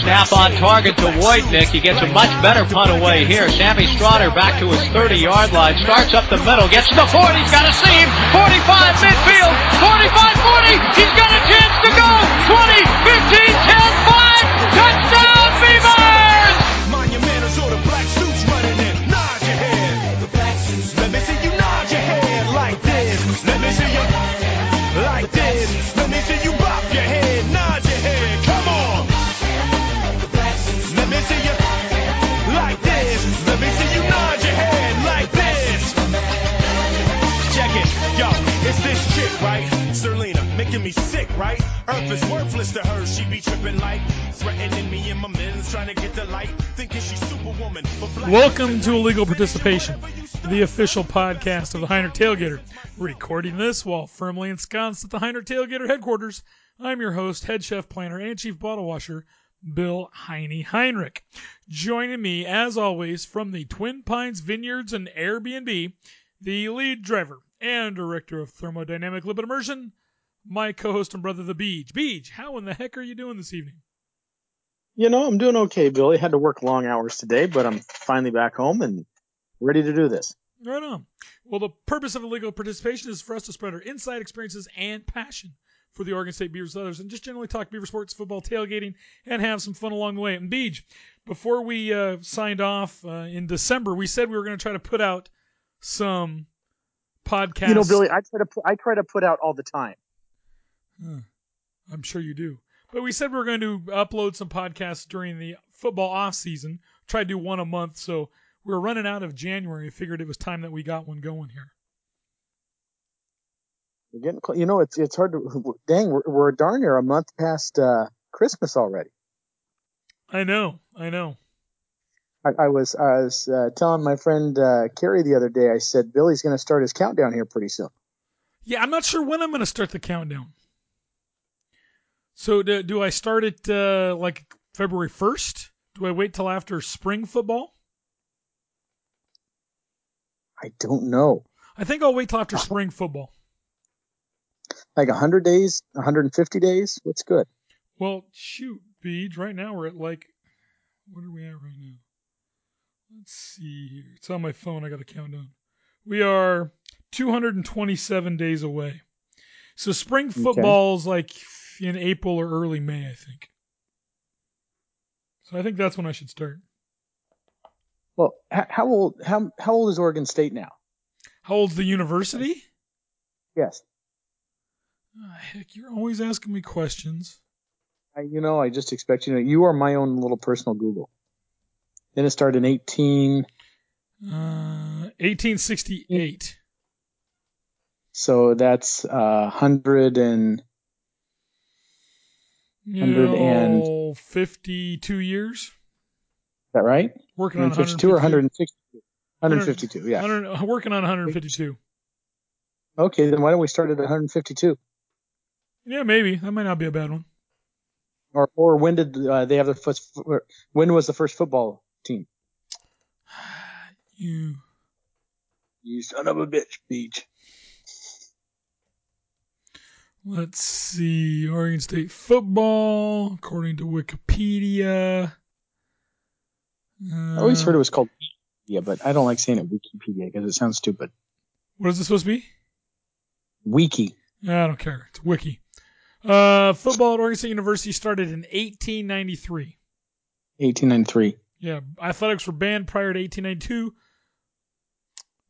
Snap on target to Wojtnik. He gets a much better punt away here. Sammy Stroughter back to his 30-yard line. Starts up the middle. Gets to the 40. He's got a seam. 45 midfield. 45-40. He's got a chance to go. 20, 15, 10, 5. Touchdown Beavers! Monumentals or the black suits running in. Nod your head. The black suits. Let me see you nod your head like this. Let me see you like this. Let me see you making me sick, right? Earth is worthless to her, she be tripping like threatening me and my men's trying to get the light, thinking she's superwoman. Welcome to Illegal Participation, the official podcast of the Heiner Tailgater. Recording this while firmly ensconced at the Heiner Tailgater headquarters. I'm your host, head chef planner, and chief bottle washer, Bill Heine Heinrich. Joining me, as always, from the Twin Pines Vineyards and Airbnb, the lead driver and director of thermodynamic lipid immersion, my co-host and brother, the Beej. Beej, how in the heck are you doing this evening? You know, I'm doing okay, Billy. Had to work long hours today, but I'm finally back home and ready to do this. Right on. Well, the purpose of illegal participation is for us to spread our inside experiences and passion for the Oregon State Beavers others and just generally talk Beaver sports, football, tailgating, and have some fun along the way. And Beej, before we uh, signed off uh, in December, we said we were going to try to put out some podcasts. You know, Billy, I try to pu- I try to put out all the time. I'm sure you do. But we said we were going to upload some podcasts during the football off season. Try to do one a month. So we were running out of January. I figured it was time that we got one going here. We're getting, cl- you know, it's it's hard to. Dang, we're, we're darn near a month past uh, Christmas already. I know. I know. I, I was I was uh, telling my friend uh, Carrie the other day. I said Billy's going to start his countdown here pretty soon. Yeah, I'm not sure when I'm going to start the countdown. So do, do I start it uh, like February 1st? Do I wait till after spring football? I don't know. I think I'll wait till after spring football. Like 100 days, 150 days. What's good? Well, shoot, Beej. Right now we're at like, what are we at right now? Let's see here. It's on my phone. I got a countdown. We are 227 days away. So spring football's like in April or early May, I think. So I think that's when I should start. Well, how old how how old is Oregon State now? How old's the university? Yes. Ah, heck, you're always asking me questions. I, you know, I just expect you to. You are my own little personal Google. Then it started in 18. Uh, 1868. So that's uh, 100 and Hundred and- No, 52 years. is that right? Working on 152 or 162? 152, yeah. 100, working on 152. Okay, then why don't we start at 152? Yeah, maybe that might not be a bad one. Or or when did uh, they have the first? When was the first football team? You You son of a bitch, Beej. Let's see. Oregon State football, according to Wikipedia. Uh, I always heard it was called Wikipedia, but I don't like saying it Wikipedia because it sounds stupid. What is this supposed to be? Wiki. I don't care. It's Wiki. Uh, football at Oregon State University started in 1893. 1893. Yeah, athletics were banned prior to 1892,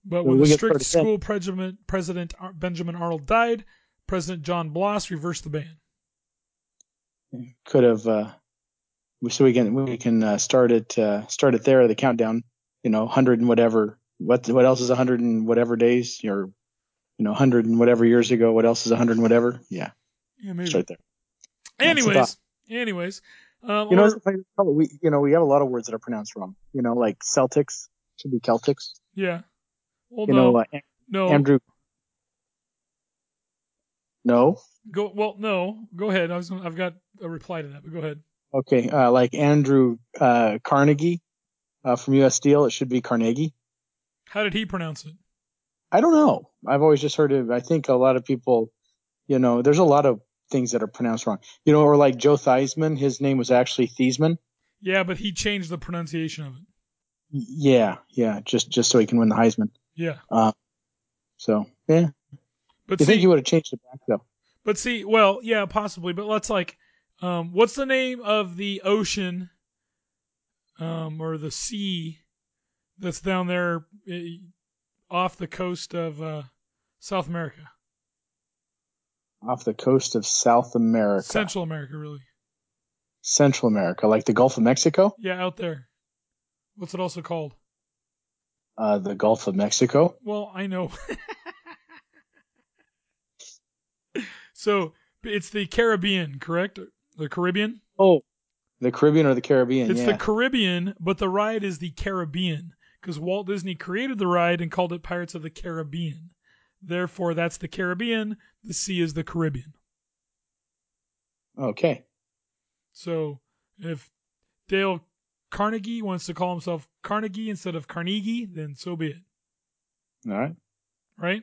but when the strict school president, President Benjamin Arnold died, President John Bloss reversed the ban. Could have. Uh, so we can we can uh, start it uh, start it there. The countdown. You know, hundred and whatever. What what else is hundred and whatever days? Or you know, hundred and whatever years ago. What else is hundred and whatever? Yeah, Yeah, maybe. start there. Anyways, anyways, um, You know, or- it's a funny- we you know we have a lot of words that are pronounced wrong. You know, like Celtics should be Celtics. yeah. Well, You no, know, uh, no. Andrew. No. Go well, no. Go ahead. I was. Gonna, I've got a reply to that, but go ahead. Okay, uh, like Andrew uh, Carnegie uh, from U.S. Steel, it should be Carnegie. How did he pronounce it? I don't know. I've always just heard of. I think a lot of people, you know, there's a lot of things that are pronounced wrong. You know, or like Joe Theismann, his name was actually Theismann. Yeah, but he changed the pronunciation of it. Yeah, yeah, just just so he can win the Heisman. Yeah, So yeah, but you see, think you would have changed it back though? but see, well, yeah, possibly. But let's like, um, what's the name of the ocean, um, or the sea, that's down there, eh, off the coast of uh, South America, Off the coast of South America, Central America, really. Central America, like the Gulf of Mexico, Yeah, out there. What's it also called? uh, the Gulf of Mexico. Well, I know. so it's the Caribbean, correct? The Caribbean. Oh, the Caribbean or the Caribbean? It's yeah. the Caribbean, but the ride is the Caribbean because Walt Disney created the ride and called it Pirates of the Caribbean. Therefore, that's the Caribbean. The sea is the Caribbean. okay. So if Dale Carnegie wants to call himself Carnegie instead of Carnegie, then so be it. All right. Right?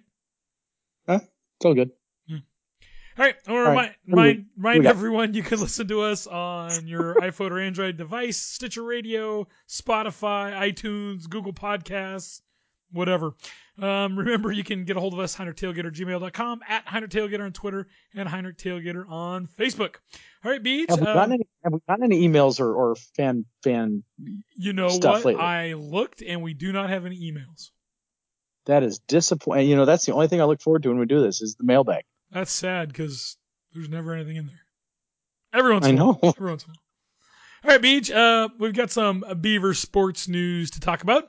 It's all good. All right. Remind, right. What do we- remind, remind everyone you can listen to us on your iPhone or Android device, Stitcher Radio, Spotify, iTunes, Google Podcasts, whatever. Um, remember, you can get a hold of us, HeinrichTailgater@gmail.com, at HeinrichTailgater on Twitter, and HeinrichTailgater on Facebook. All right, Beej. Have uh, any? Have we gotten any emails or, or fan fan? you know stuff what? lately? I looked, and we do not have any emails. That is disappointing. You know, that's the only thing I look forward to when we do this is the mailbag. That's sad because there's never anything in there. Everyone's I in a while. know. Every once in. All right, Beej. Uh, we've got some Beaver sports news to talk about.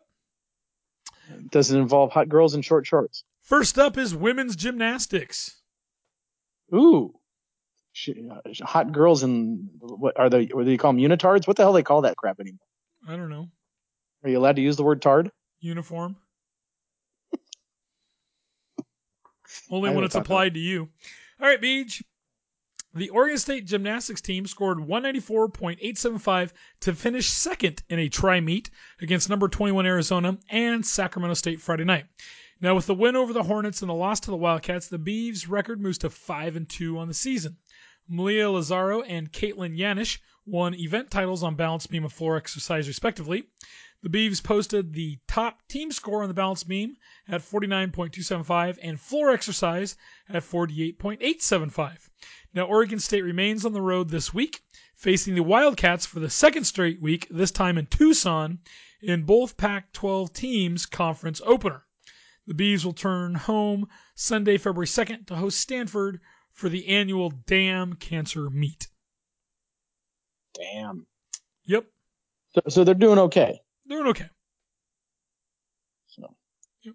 Does it involve hot girls in short shorts? First up is women's gymnastics. Ooh, Sh- uh, hot girls in what are they? What do you call them? Unitards? What the hell they call that crap anymore? I don't know. Are you allowed to use the word tard? Uniform. Only I when it's that. applied to you. All right, Beej. The Oregon State gymnastics team scored 194.875 to finish second in a try meet against number 21 Arizona and Sacramento State Friday night. Now, with the win over the Hornets and the loss to the Wildcats, the Beavs' record moves to 5 and 2 on the season. Malia Lazaro and Caitlin Yanish won event titles on balance beam and floor exercise, respectively. The Beavs posted the top team score on the balance beam at 49.275 and floor exercise at 48.875. Now, Oregon State remains on the road this week, facing the Wildcats for the second straight week, this time in Tucson, in both Pac 12 teams' conference opener. The Beavs will turn home Sunday, February 2nd to host Stanford for the annual Dam Cancer Meet. Damn. Yep, So, so they're doing okay. doing okay. So Yep.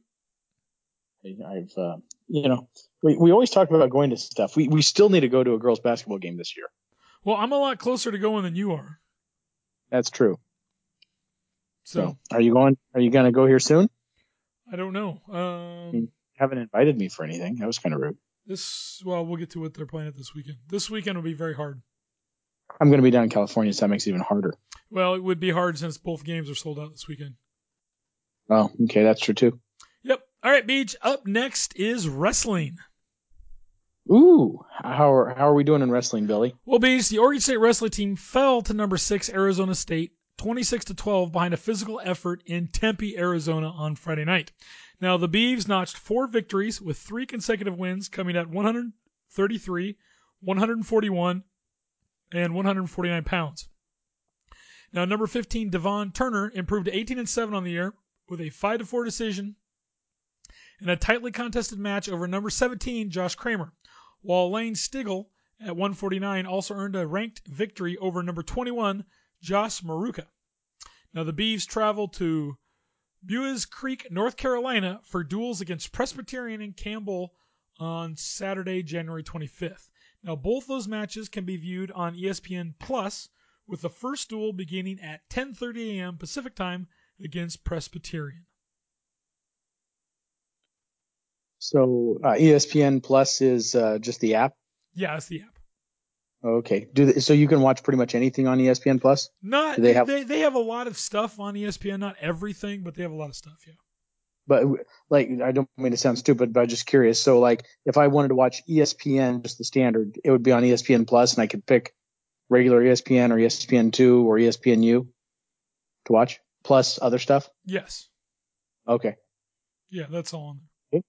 I've, uh, you know, we, we always talk about going to stuff. We we still need to go to a girls basketball game this year. Well, I'm a lot closer to going than you are. That's true. So, So, are you going? Are you going to go here soon? I don't know. Um, Haven't invited me for anything. That was kind of rude. This, well, we'll get to what they're playing at this weekend. This weekend will be very hard. I'm going to be down in California, so that makes it even harder. Well, it would be hard since both games are sold out this weekend. Oh, okay, that's true too. Yep. All right, Beej. Up next is wrestling. Ooh, how are how are we doing in wrestling, Billy? Well, Beej, the Oregon State wrestling team fell to number six Arizona State, 26 to 12, behind a physical effort in Tempe, Arizona on Friday night. Now, the Beavs notched four victories with three consecutive wins, coming at 133, 141, and 149 pounds. Now, number 15, Devan Turner improved to 18 and 7 on the year with a 5 to 4 decision in a tightly contested match over number 17, Josh Kramer, while Lane Stigl at 149 also earned a ranked victory over number 21, Josh Maruka. Now, the Beavs traveled to Buies Creek, North Carolina for duels against Presbyterian and Campbell on Saturday, January 25th. Now, both those matches can be viewed on ESPN Plus, with the first duel beginning at 10:30 a.m. Pacific Time against Presbyterian. So uh, ESPN Plus is uh, just the app. Yeah, that's the app. Okay. Do they, so you can watch pretty much anything on ESPN Plus. Not Do they they have, they, they have a lot of stuff on ESPN, not everything, but they have a lot of stuff. Yeah. But like, I don't mean to sound stupid, but I'm just curious. So like, if I wanted to watch ESPN, just the standard, it would be on ESPN Plus, and I could pick regular ESPN or ESPN two or E ESPNU to watch, plus other stuff. Yes. Okay. Yeah, that's all on there.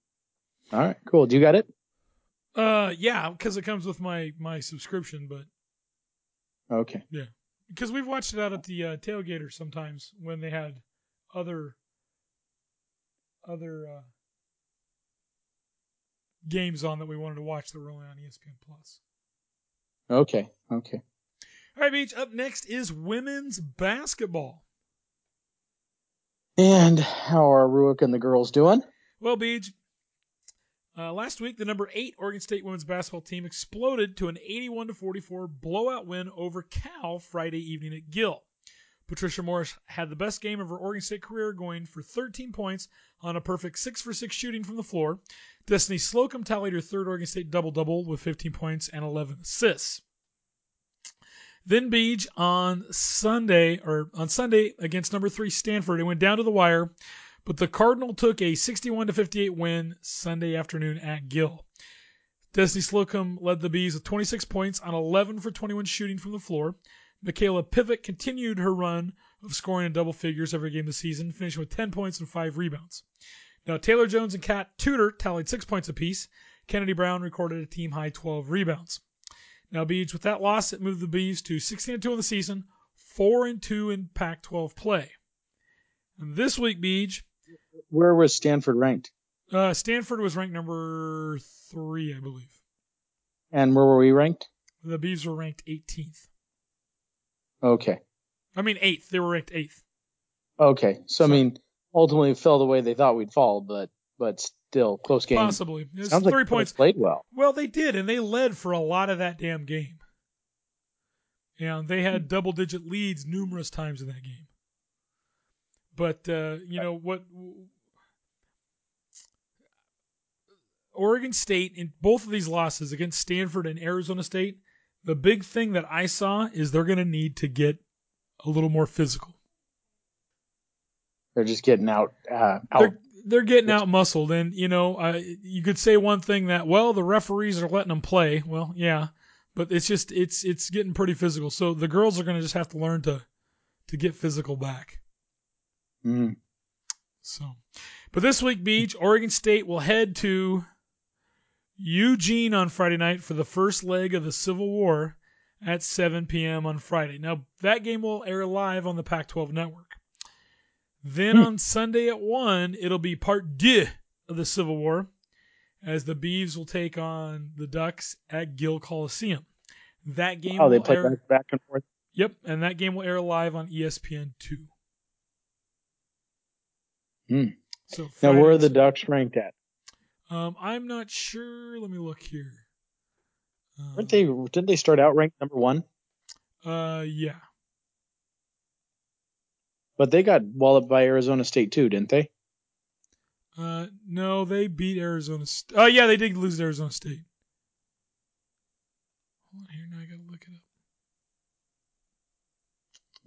All right. Cool. Do you got it? Uh, yeah, because it comes with my my subscription, but Okay. Yeah, because we've watched it out at the uh, tailgater sometimes when they had other other uh, games on that we wanted to watch that were only on ESPN Plus. Okay. Okay. All right, Beej. Up next is women's basketball. And how are Rueck and the girls doing? Well, Beej. Uh, last week, the number eight Oregon State women's basketball team exploded to an 81 to 44 blowout win over Cal Friday evening at Gill. Patricia Morris had the best game of her Oregon State career, going for 13 points on a perfect 6 for 6 shooting from the floor. Destiny Slocum tallied her third Oregon State double double with 15 points and 11 assists. Then Beej on Sunday or on Sunday against number three Stanford, it went down to the wire, but the Cardinal took a 61 to 58 win Sunday afternoon at Gill. Destiny Slocum led the Bees with 26 points on 11 for 21 shooting from the floor. Mikayla Pivec continued her run of scoring in double figures every game this season, finishing with 10 points and 5 rebounds. Now, Taylor Jones and Kat Tudor tallied 6 points apiece. Kennedy Brown recorded a team high 12 rebounds. Now, Bees, with that loss, it moved the Bees to 16 2 in the season, 4 and 2 in Pac 12 play. And this week, Beej, Where was Stanford ranked? uh, Stanford was ranked number 3, I believe. And where were we ranked? The Bees were ranked 18th. Okay. I mean, 8th. They were ranked 8th. Okay. So, I mean, ultimately it fell the way they thought we'd fall, but but still close game. Possibly. It Sounds three like points. played well. Well, they did, and they led for a lot of that damn game. Yeah, they had double digit leads numerous times in that game. But uh, you know what? Oregon State in both of these losses against Stanford and Arizona State, the big thing that I saw is they're going to need to get a little more physical. They're just getting out uh, out. They're, they're getting out muscled, and you know, uh, you could say one thing that well, the referees are letting them play. Well, yeah, but it's just it's it's getting pretty physical. So the girls are going to just have to learn to to get physical back. Mm. So, but this week, Beej, Oregon State will head to Eugene on Friday night for the first leg of the Civil War at 7 p.m. on Friday. Now, that game will air live on the Pac 12 network. Then on Sunday at 1, it'll be part deux of the Civil War as the Beavs will take on the Ducks at Gill Coliseum. That game Oh, they play air, back, and forth. Yep, and that game will air live on ESPN 2. Hmm. So Now, where are the Ducks ranked at? Um, I'm not sure. Let me look here. Um, Weren't they? Didn't they start out ranked number one? Uh, yeah. But they got walloped by Arizona State too, didn't they? Uh, no, they beat Arizona. St- oh, yeah, they did lose to Arizona State. Hold on here, now I gotta look it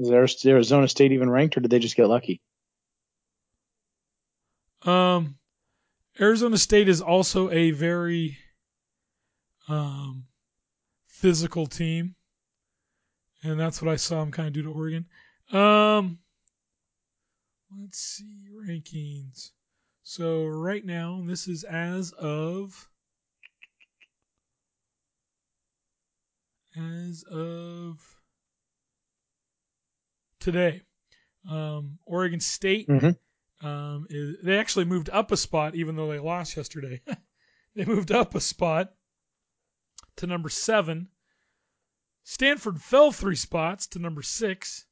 up. Is Arizona State even ranked, or did they just get lucky? Um, Arizona State is also a very um physical team, and that's what I saw them kind of do to Oregon. Um, let's see rankings. So right now, this is as of as of today. Um, Oregon State, Mhm. Um, is, they actually moved up a spot even though they lost yesterday. they moved up a spot to number seven. Stanford fell three spots to number six,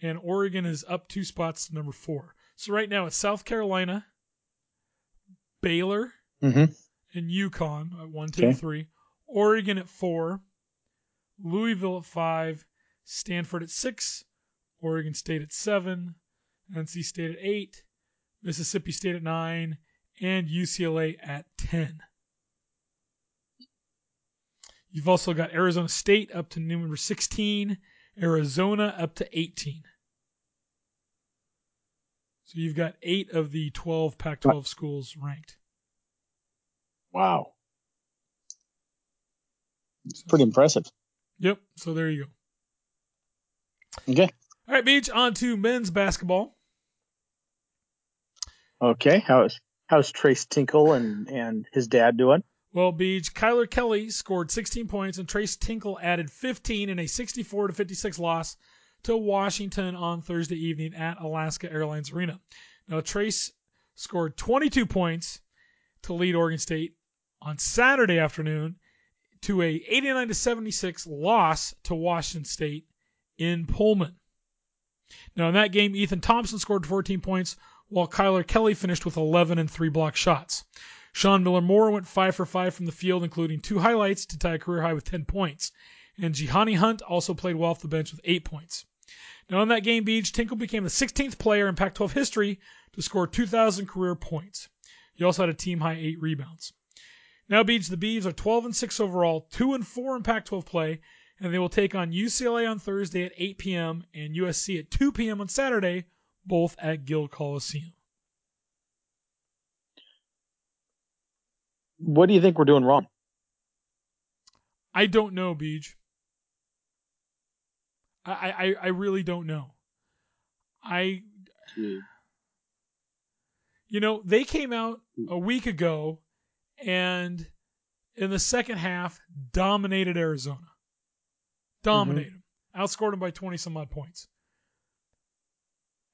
and Oregon is up two spots to number four. So right now it's South Carolina, Baylor, Mm-hmm. and UConn at one, two, Okay. three. Oregon at four, Louisville at five, Stanford at six, Oregon State at seven, NC State at eight, Mississippi State at nine, and UCLA at ten. You've also got Arizona State up to number 16, Arizona up to 18. So you've got eight of the 12 Pac 12 schools ranked. Wow. It's pretty impressive. Yep. So there you go. Okay. All right, Beej, on to men's basketball. Okay. How's how's Tres Tinkle and and his dad doing? Well, Beej, Kylor Kelley scored 16 points and Tres Tinkle added 15 in a 64 to 56 loss to Washington on Thursday evening at Alaska Airlines Arena. Now, Tres scored 22 points to lead Oregon State on Saturday afternoon to a 89 to 76 loss to Washington State in Pullman. Now, in that game, Ethan Thompson scored 14 points, while Kylor Kelley finished with 11 and three block shots. Sean Miller Moore went 5 for 5 from the field, including two highlights to tie a career high with 10 points. And Gianni Hunt also played well off the bench with 8 points. Now, in that game, Beej, Tinkle became the 16th player in Pac 12 history to score 2,000 career points. He also had a team high 8 rebounds. Now, Beej, the Beavs are 12 and 6 overall, 2 and 4 in Pac 12 play, and they will take on UCLA on Thursday at 8 p.m. and USC at 2 p.m. on Saturday, both at Gill Coliseum. What do you think we're doing wrong? I don't know, Beej. I, I, I really don't know. I, hmm. you know, they came out hmm. a week ago and in the second half dominated Arizona. Mm-hmm. Dominated them. Outscored them by 20 some odd points.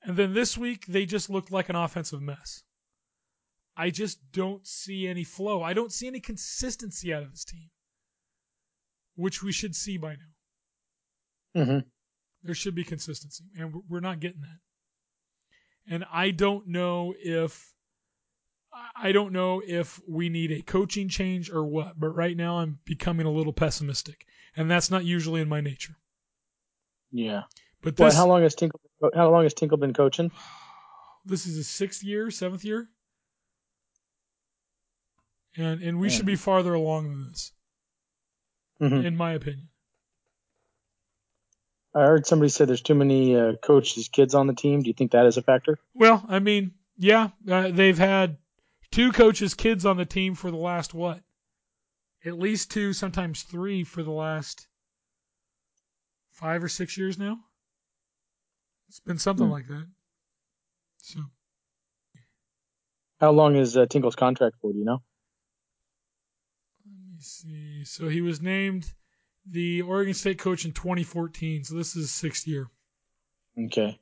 And then this week, they just looked like an offensive mess. I just don't see any flow. I don't see any consistency out of this team, which we should see by now. Mm-hmm. There should be consistency, and we're- we're not getting that. And I don't know if I don't know if we need a coaching change or what, but right now I'm becoming a little pessimistic, and that's not usually in my nature. Yeah. But this how long has Tinkle how long has Tinkle been coaching? this is his sixth year, seventh year, and and we Yeah. should be farther along than this, Mhm. in my opinion. I heard somebody say there's too many uh, coaches' kids on the team. Do you think that is a factor? Well, I mean, yeah, uh, they've had two coaches' kids on the team for the last what? At least two, sometimes three for the last five or six years now. It's been something Hmm. like that. So How long is uh, Tinkle's contract for? Do you know? let me see. So he was named the Oregon State coach in 2014. So this is his sixth year. Okay.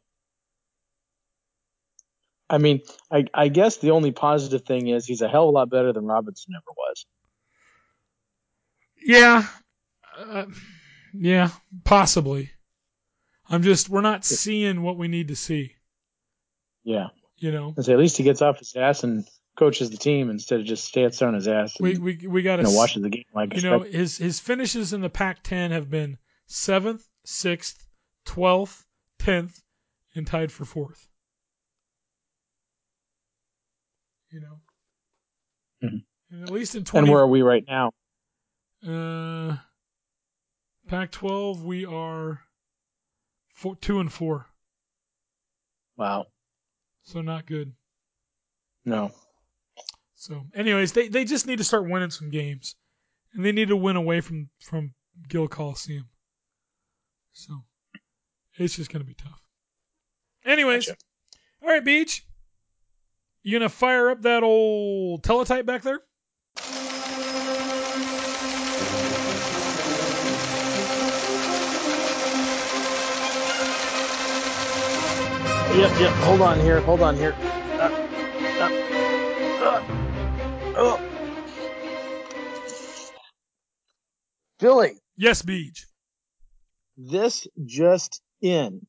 I mean, I, I guess the only positive thing is he's a hell of a lot better than Robinson ever was. Yeah, uh, yeah, possibly. I'm just we're not seeing what we need to see. Yeah. You know, at least he gets off his ass and coaches the team instead of just stay on his ass and we we we got you to know, watches the game like you know his his finishes in the Pac-10 have been seventh, sixth, twelfth, tenth, and tied for fourth. You know, Mhm. and at least in And twenty, where are we right now? uh, Pac-12 we are four, two and four, Wow. so not good. No. So, anyways, they they just need to start winning some games, and they need to win away from from Gill Coliseum. So, it's just gonna be tough. Anyways, Gotcha. all right, Beej, you gonna fire up that old teletype back there? Yep, yep. Hold on here. Hold on here. Uh, uh, uh, oh. Billy, Yes, Beej. this just in.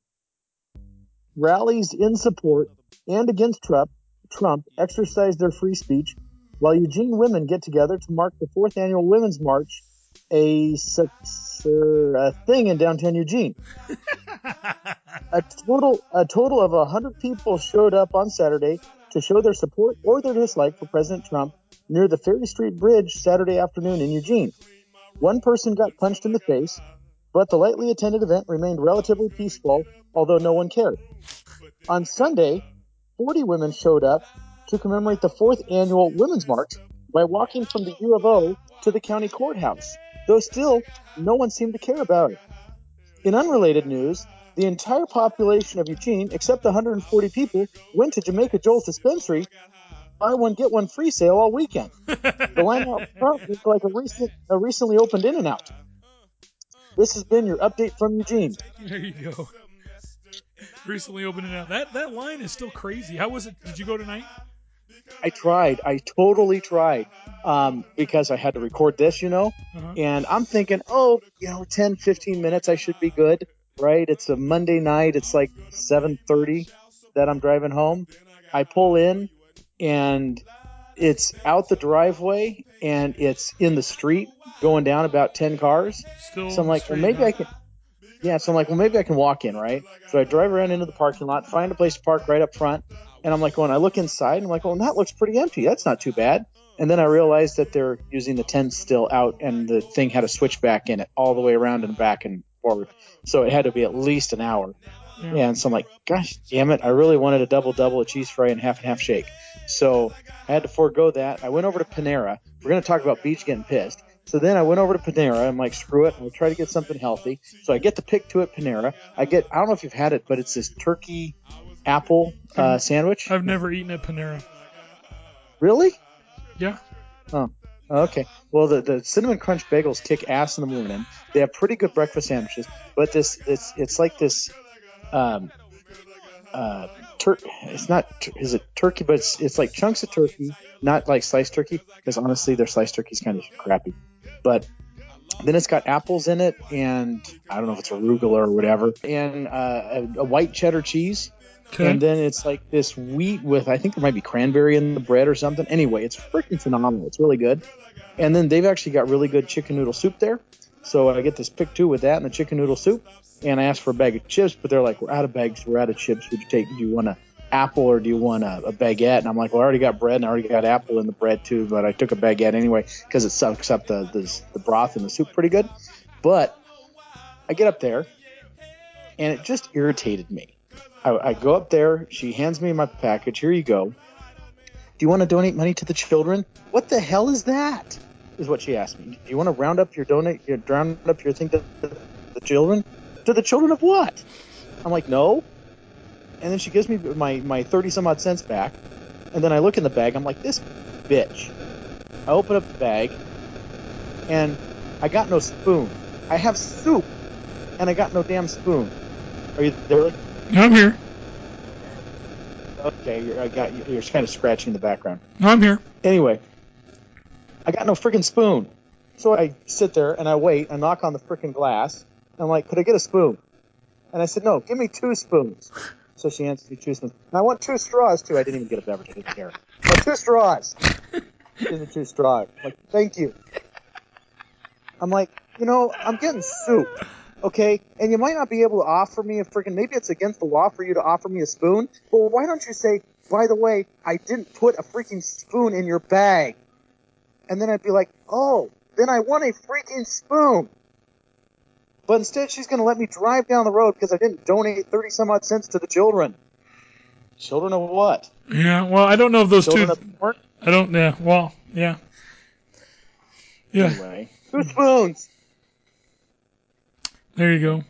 Rallies in support and against Trump, Trump exercise their free speech while Eugene women get together to mark the fourth annual Women's March, a, suc- a thing in downtown Eugene. a total a total of 100 people showed up on Saturday to show their support or their dislike for President Trump near the Ferry Street Bridge Saturday afternoon in Eugene. One person got punched in the face, but the lightly attended event remained relatively peaceful, although no one cared. On Sunday, 40 women showed up to commemorate the fourth annual Women's March by walking from the U of O to the county courthouse, though still no one seemed to care about it. In unrelated news, the entire population of Eugene, except the 140 people, went to Jamaica Joel's dispensary, buy one get one free sale all weekend. The line out front looked like a recent, a recently opened In and Out. This has been your update from Eugene. There you go. Recently opened it out. That that line is still crazy. How was it? Did you go tonight? I tried. I totally tried um, because I had to record this, you know. Uh-huh. And I'm thinking, oh, you know, 10, 15 minutes, I should be good, right? It's a Monday night. It's like 7:30 that I'm driving home. I pull in, and it's out the driveway, and it's in the street going down about 10 cars. Still. So I'm like, well, maybe. I can. Yeah, so I'm like, well, maybe I can walk in, right? So I drive around into the parking lot, find a place to park right up front, and I'm like, when I look inside, I'm like, well, that looks pretty empty. That's not too bad. And then I realized that they're using the tent still out, and the thing had a switchback in it all the way around and back and forward. So it had to be at least an hour. Yeah. And so I'm like, gosh damn it, I really wanted a double double, a cheese fry, and half and half shake. So I had to forego that. I went over to Panera. We're going to talk about Beach getting pissed. So then I went over to Panera. I'm like, screw it. I'll try to get something healthy. So I get the pick two at Panera. I get, I don't know if you've had it, but it's this turkey apple uh, sandwich. I've never eaten at Panera. Really? Yeah. Oh, okay. Well, the, the cinnamon crunch bagels kick ass in the morning. They have pretty good breakfast sandwiches, but this it's it's like this. Um, uh, tur- it's not tur- is it turkey, but it's it's like chunks of turkey, not like sliced turkey, because honestly, their sliced turkey is kind of crappy. But then it's got apples in it, and I don't know if it's arugula or whatever, and uh, a, a white cheddar cheese. Okay. And then it's like this wheat with, I think there might be cranberry in the bread or something. Anyway, it's freaking phenomenal. It's really good. And then they've actually got really good chicken noodle soup there. So I get this pick two with that and the chicken noodle soup. And I asked for a bag of chips, but they're like, we're out of bags. We're out of chips. Would you take, do you want an apple or do you want a, a baguette? And I'm like, well, I already got bread and I already got apple in the bread too, but I took a baguette anyway because it sucks up the, the, the broth and the soup pretty good. But I get up there and it just irritated me. I, I go up there. She hands me my package. Here you go. Do you want to donate money to the children? What the hell is that? Is what she asked me. Do you want to round up your donate, your round up your thing to the children? To the children of what? I'm like, no. And then she gives me my my thirty some odd cents back, and then I look in the bag. I'm like, this bitch. I open up the bag, and I got no spoon. I have soup, and I got no damn spoon. Are you there? I'm here. Okay, you're, I got you. You're kind of scratching in the background. I'm here. Anyway, I got no freaking spoon. So I sit there and I wait. I knock on the freaking glass. I'm like, could I get a spoon? And I said, no, give me two spoons. So she answered me two spoons. And I want two straws too. I didn't even get a beverage. I didn't care. Oh, two straws. Give me two straws. I'm like, thank you. I'm like, you know, I'm getting soup. Okay, and you might not be able to offer me a freaking. Maybe it's against the law for you to offer me a spoon. Well, why don't you say, by the way, I didn't put a freaking spoon in your bag? And then I'd be like, oh, then I want a freaking spoon. But instead, she's going to let me drive down the road because I didn't donate 30 some odd cents to the children. Children of what? Yeah. Well, I don't know if those Children two. I don't. Yeah. Well. Yeah. Yeah. Anyway, two spoons. There you go.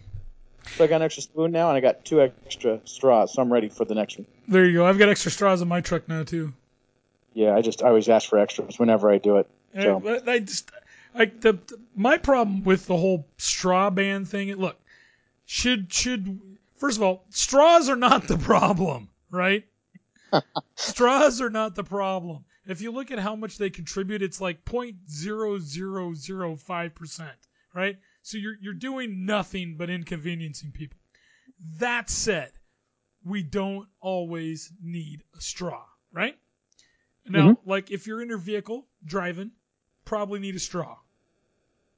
So I got an extra spoon now, and I got two extra straws, so I'm ready for the next one. There you go. I've got extra straws in my truck now too. Yeah, I just I always ask for extras whenever I do it. So I, I just, I the my problem with the whole straw ban thing. Look, should should first of all, straws are not the problem, right? straws are not the problem. If you look at how much they contribute, it's like 0.0005%, right? So you're you're doing nothing but inconveniencing people. That said, we don't always need a straw, right? Now, mm-hmm. like if you're in your vehicle driving, probably need a straw.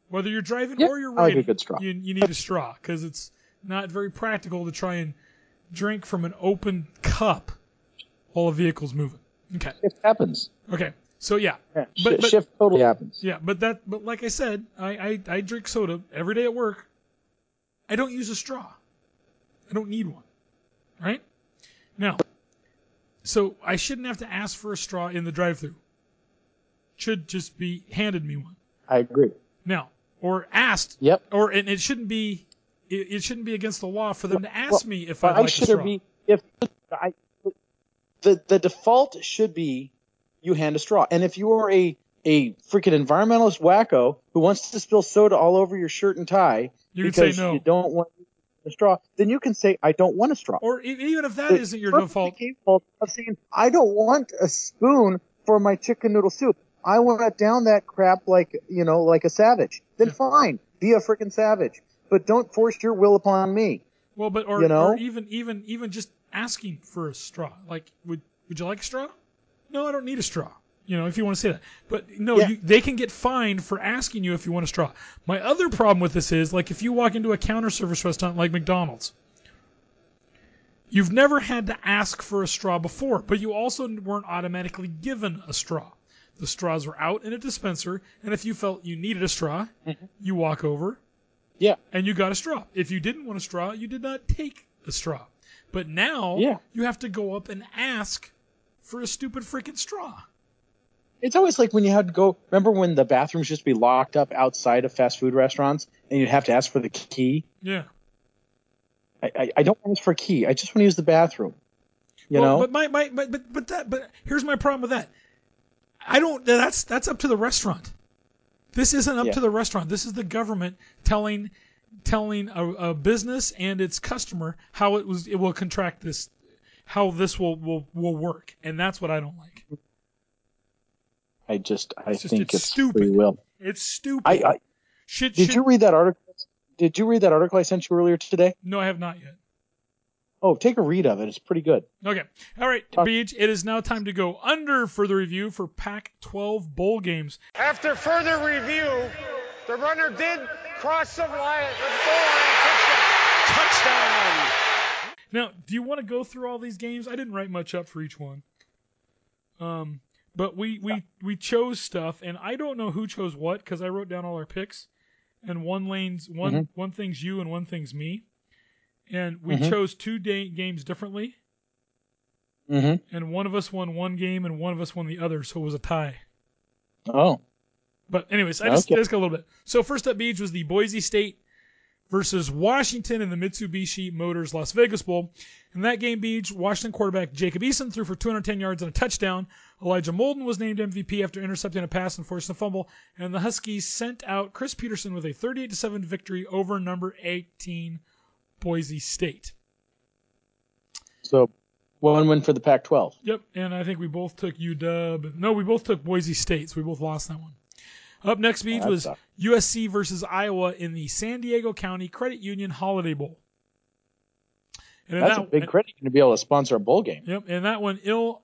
Whether you're driving Yeah, or you're I like a good straw. You, you need a straw because it's not very practical to try and drink from an open cup while a vehicle's moving. Okay. It happens. Okay. So yeah. Yeah, But- shi- but- shift totally happens. Yeah, but that but like I said, I, I, I drink soda every day at work. I don't use a straw. I don't need one. Right? Now so I shouldn't have to ask for a straw in the drive through. Should just be handed me one. I agree. Now. Or asked Yep. or and it shouldn't be it, it shouldn't be against the law for them to ask Well, me if I'd Why like a should straw. be if I the the default should be you hand a straw, and if you are a a freaking environmentalist wacko who wants to spill soda all over your shirt and tie You can say because no. you don't want a straw, then you can say I don't want a straw. Or even if that But isn't your default, capable of saying I don't want a spoon for my chicken noodle soup. I want to down that crap like you know like a savage. Then fine, be a freaking savage, but don't force your will upon me. Well, but or, You know? or even even even just asking for a straw. Like, would would you like a straw? No, I don't need a straw. You know, if you want to say that. But no, Yeah. you, they can get fined for asking you if you want a straw. My other problem with this is like if you walk into a counter service restaurant like McDonald's, you've never had to ask for a straw before, but you also weren't automatically given a straw. The straws were out in a dispenser, and if you felt you needed a straw, mm-hmm. you walk over, Yeah, and you got a straw. If you didn't want a straw, you did not take a straw. But now Yeah. you have to go up and ask for a stupid freaking straw. It's always like when you had to go. Remember when the bathrooms used to be locked up outside of fast food restaurants, and you'd have to ask for the key. Yeah. I, I, I don't want to ask for a key. I just want to use the bathroom. You well, know. but my, my but but but that but here's my problem with that. I don't that's that's up to the restaurant. This isn't up Yeah. to the restaurant. This is the government telling telling a, a business and its customer how it was it will contract this how this will will will work. And that's what I don't like. I just I It's just- think it's it's, stupid. free will. It's stupid. I, I should, did should- you read that article? Did you read that article I sent you earlier today? No, I have not yet. Oh, take a read of it. It's pretty good. Okay. All right, Talk- Beej, it is now time to go under for the review for Pac 12 bowl games. After further review, the runner did cross the line, the goal line, touchdown. Touchdown. Now, do you want to go through all these games? I didn't write much up for each one. Um, but we we we chose stuff, and I don't know who chose what because I wrote down all our picks, and one lane's one Mhm. one thing's you and one thing's me, and we Mhm. chose two da- games differently, Mm-hmm. and one of us won one game and one of us won the other, so it was a tie. Oh, But anyways, I just, Okay. I just got a little bit. So first up, Beej was the Boise State versus Washington in the Mitsubishi Motors Las Vegas Bowl. In that game, Beej, Washington quarterback Jacob Eason threw for 210 yards and a touchdown. Elijah Molden was named MVP after intercepting a pass and forcing a fumble. And the Huskies sent out Chris Petersen with a 38 7 victory over number 18 Boise State. so one win for the Pac-12. Yep, and I think we both took UW. No, we both took Boise State, so we both lost that one. Up next, Beej was sucked. USC versus Iowa in the San Diego County Credit Union Holiday Bowl. And That's a that, big credit to be able to sponsor a bowl game. Yep, and that one, Il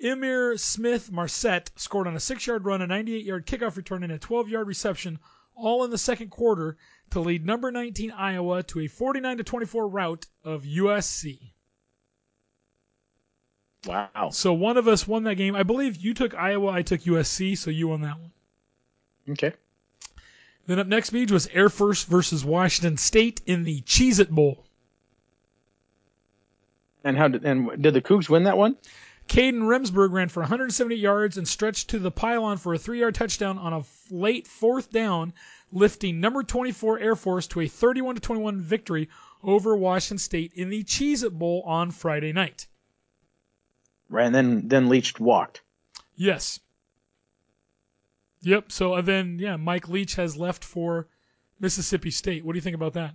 Emir Smith Marset scored on a six-yard run, a 98-yard kickoff return, and a 12-yard reception, all in the second quarter, to lead number 19 Iowa to a 49 to 24 rout of USC. Wow. So one of us won that game. I believe you took Iowa, I took USC, so you won that one. Okay. Then up next, Beej, was Air Force versus Washington State in the Cheez It Bowl. And how did and did the Cougs win that one? Kadin Remsberg ran for 170 yards and stretched to the pylon for a three-yard touchdown on a late fourth down, lifting number 24 Air Force to a 31 21 victory over Washington State in the Cheez It Bowl on Friday night. Right, and then then Leach walked. Yes. Yep. So uh, then, yeah, Mike Leach has left for Mississippi State. What do you think about that?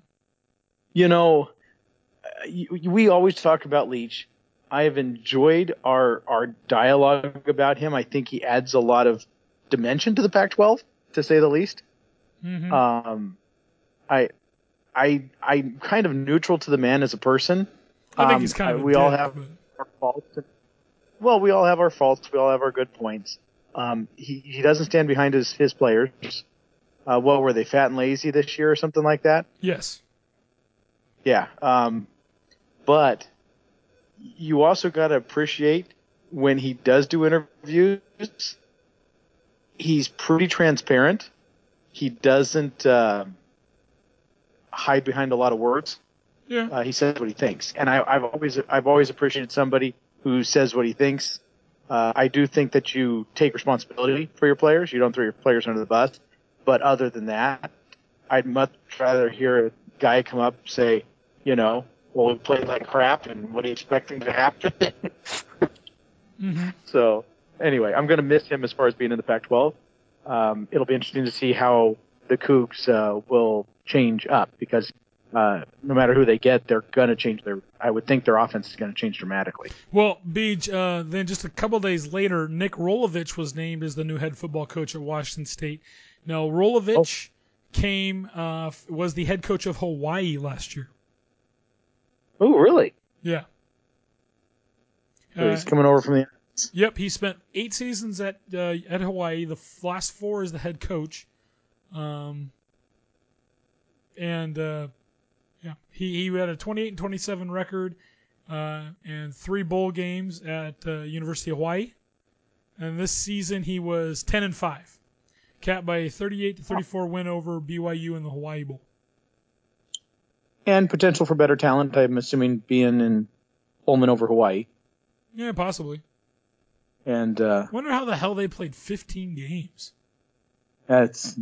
You know, we always talk about Leach. I have enjoyed our our dialogue about him. I think he adds a lot of dimension to the Pac-12, to say the least. Mhm. Um, I, I, I'm kind of neutral to the man as a person. I think Um, he's kind of. a we all have but- our faults. Well, we all have our faults. We all have our good points. Um, he he doesn't stand behind his his players. Uh, what were they, fat and lazy this year or something like that? Yes. Yeah. Um, but you also got to appreciate when he does do interviews, he's pretty transparent. He doesn't uh, hide behind a lot of words. Yeah. Uh, he says what he thinks, and I, I've always I've always appreciated somebody who says what he thinks. Uh, I do think that you take responsibility for your players. You don't throw your players under the bus. But other than that, I'd much rather hear a guy come up and say, you know, well, we played like crap, and what are you expecting to happen? hmm so anyway, I'm going to miss him as far as being in the Pac-12. Um, it'll be interesting to see how the Cougs uh, will change up because uh, no matter who they get, they're going to change their. I would think their offense is going to change dramatically. Well, Beej, uh, then just a couple days later, Nick Rolovich was named as the new head football coach at Washington State. Now, Rolovich came, uh, was the head coach of Hawaii last year. Oh, really? Yeah. So Uh, he's coming over from the. Yep, he spent eight seasons at uh, at Hawaii. The last four as the head coach, um, and uh, yeah, he he had a 28 and 27 record, uh, and three bowl games at uh, University of Hawaii. And this season he was 10 and five, capped by a 38 to 34 win over BYU in the Hawaii Bowl. And potential for better talent. I'm assuming being in Pullman over Hawaii. Yeah, possibly. And uh, Wonder how the hell they played 15 games. that's.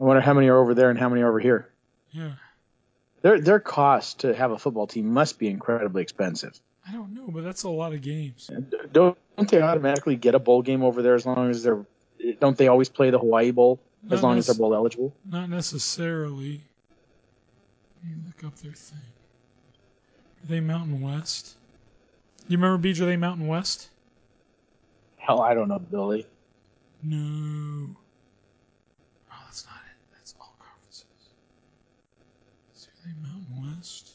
I wonder how many are over there and how many are over here. Yeah, Their their cost to have a football team must be incredibly expensive. I don't know, but that's a lot of games. Don't don't they automatically get a bowl game over there as long as they're? Don't they always play the Hawaii Bowl as Not long as they're bowl eligible? Not necessarily. Let me look up their thing. Are they Mountain West? You remember Beej? Are they Mountain West? Hell, I don't know, Billy. No. Oh, that's not it. That's all conferences. So are they Mountain West?